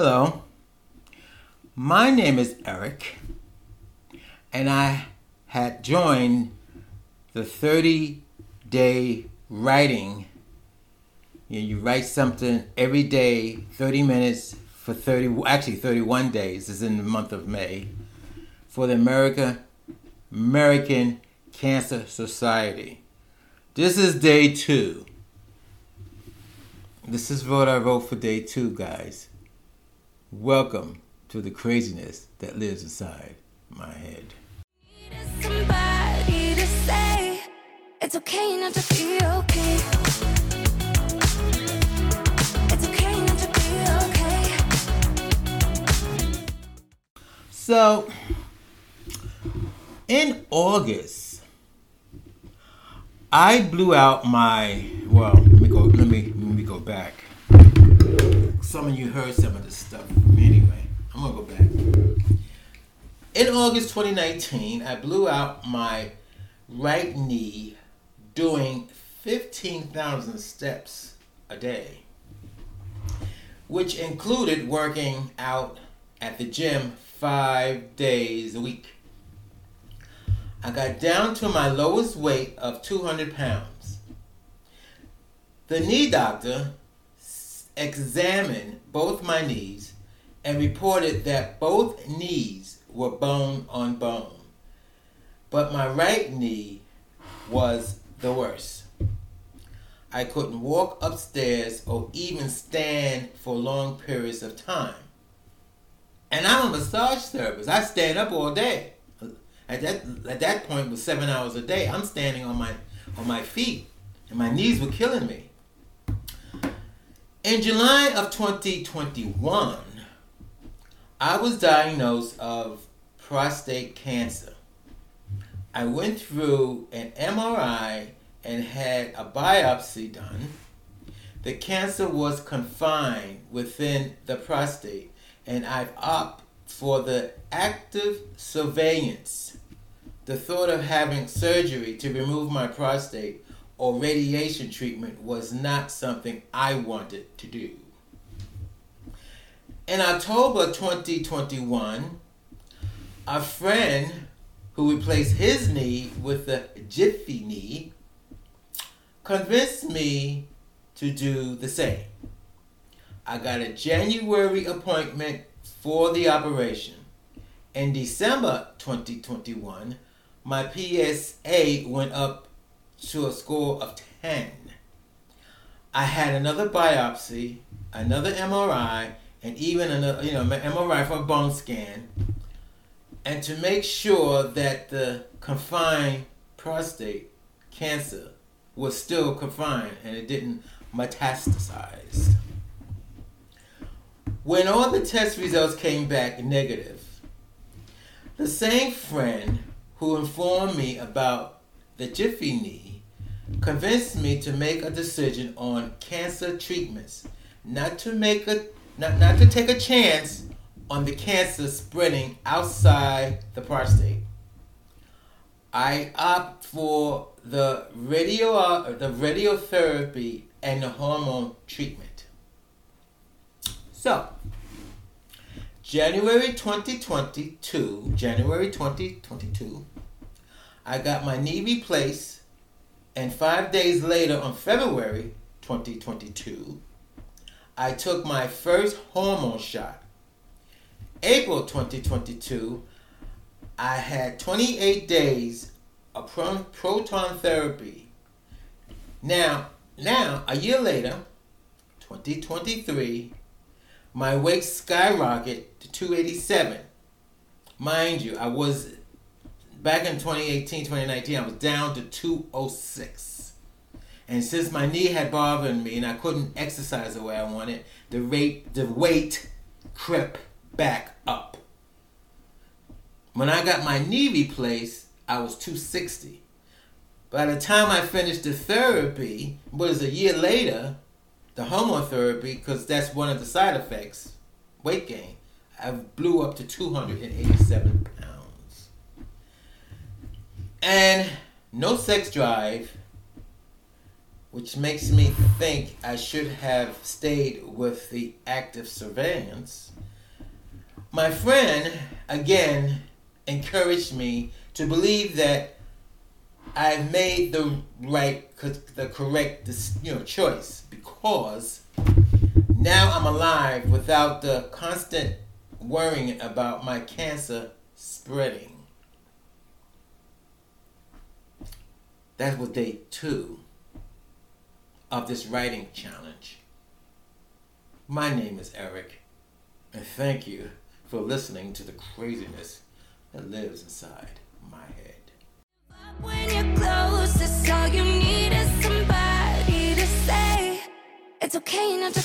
Hello. My name is Eric, and I had joined the 30 day writing. You, know, you write something every day, 30 minutes for 30, actually 31 days, is in the month of May, for the America, American Cancer Society. This is day two. This is what I wrote for day two, guys. Welcome to the craziness that lives inside my head. Somebody to say it's okay not to be okay. It's okay not to be okay. So, in August, I blew out my. Well, let me go. Let me let me go back. Some of you heard some of this stuff. Anyway, I'm gonna go back. In August 2019, I blew out my right knee doing 15,000 steps a day, which included working out at the gym five days a week. I got down to my lowest weight of 200 pounds. The knee doctor examined both my knees and reported that both knees were bone on bone. But my right knee was the worst. I couldn't walk upstairs or even stand for long periods of time. And I'm a massage therapist. I stand up all day. At that at that point was seven hours a day. I'm standing on my on my feet, and my knees were killing me. In July of 2021, I was diagnosed of prostate cancer. I went through an MRI and had a biopsy done. The cancer was confined within the prostate, and I've opted for the active surveillance. The thought of having surgery to remove my prostate or radiation treatment was not something I wanted to do. In October 2021, a friend who replaced his knee with a Jiffy knee convinced me to do the same. I got a January appointment for the operation. In December 2021, my PSA went up to a score of 10. I had another biopsy, another MRI, and even another, you know, MRI for a bone scan, and to make sure that the confined prostate cancer was still confined and it didn't metastasize. When all the test results came back negative, the same friend who informed me about the Jiffy knee convinced me to make a decision on cancer treatments, not to make a not, not to take a chance on the cancer spreading outside the prostate. I opt for the radio the radiotherapy and the hormone treatment. So, January 2022, January 2022, I got my knee replaced, and five days later, on February 2022, I took my first hormone shot. April 2022, I had 28 days of pro- proton therapy. Now, now a year later, 2023, my weight skyrocketed to 287. Mind you, I was back in 2018, 2019, I was down to 206. And since my knee had bothered me and I couldn't exercise the way I wanted, the rate the weight crept back up. When I got my knee replaced, I was 260. By the time I finished the therapy, was a year later, the hormone therapy, because that's one of the side effects, weight gain, I blew up to 287 pounds. And no sex drive, which makes me think I should have stayed with the active surveillance. My friend, again, encouraged me to believe that I made the right, the correct, you know, choice because now I'm alive without the constant worrying about my cancer spreading. That was day two of this writing challenge. My name is Eric, and thank you for listening to the craziness that lives inside my head. It's okay to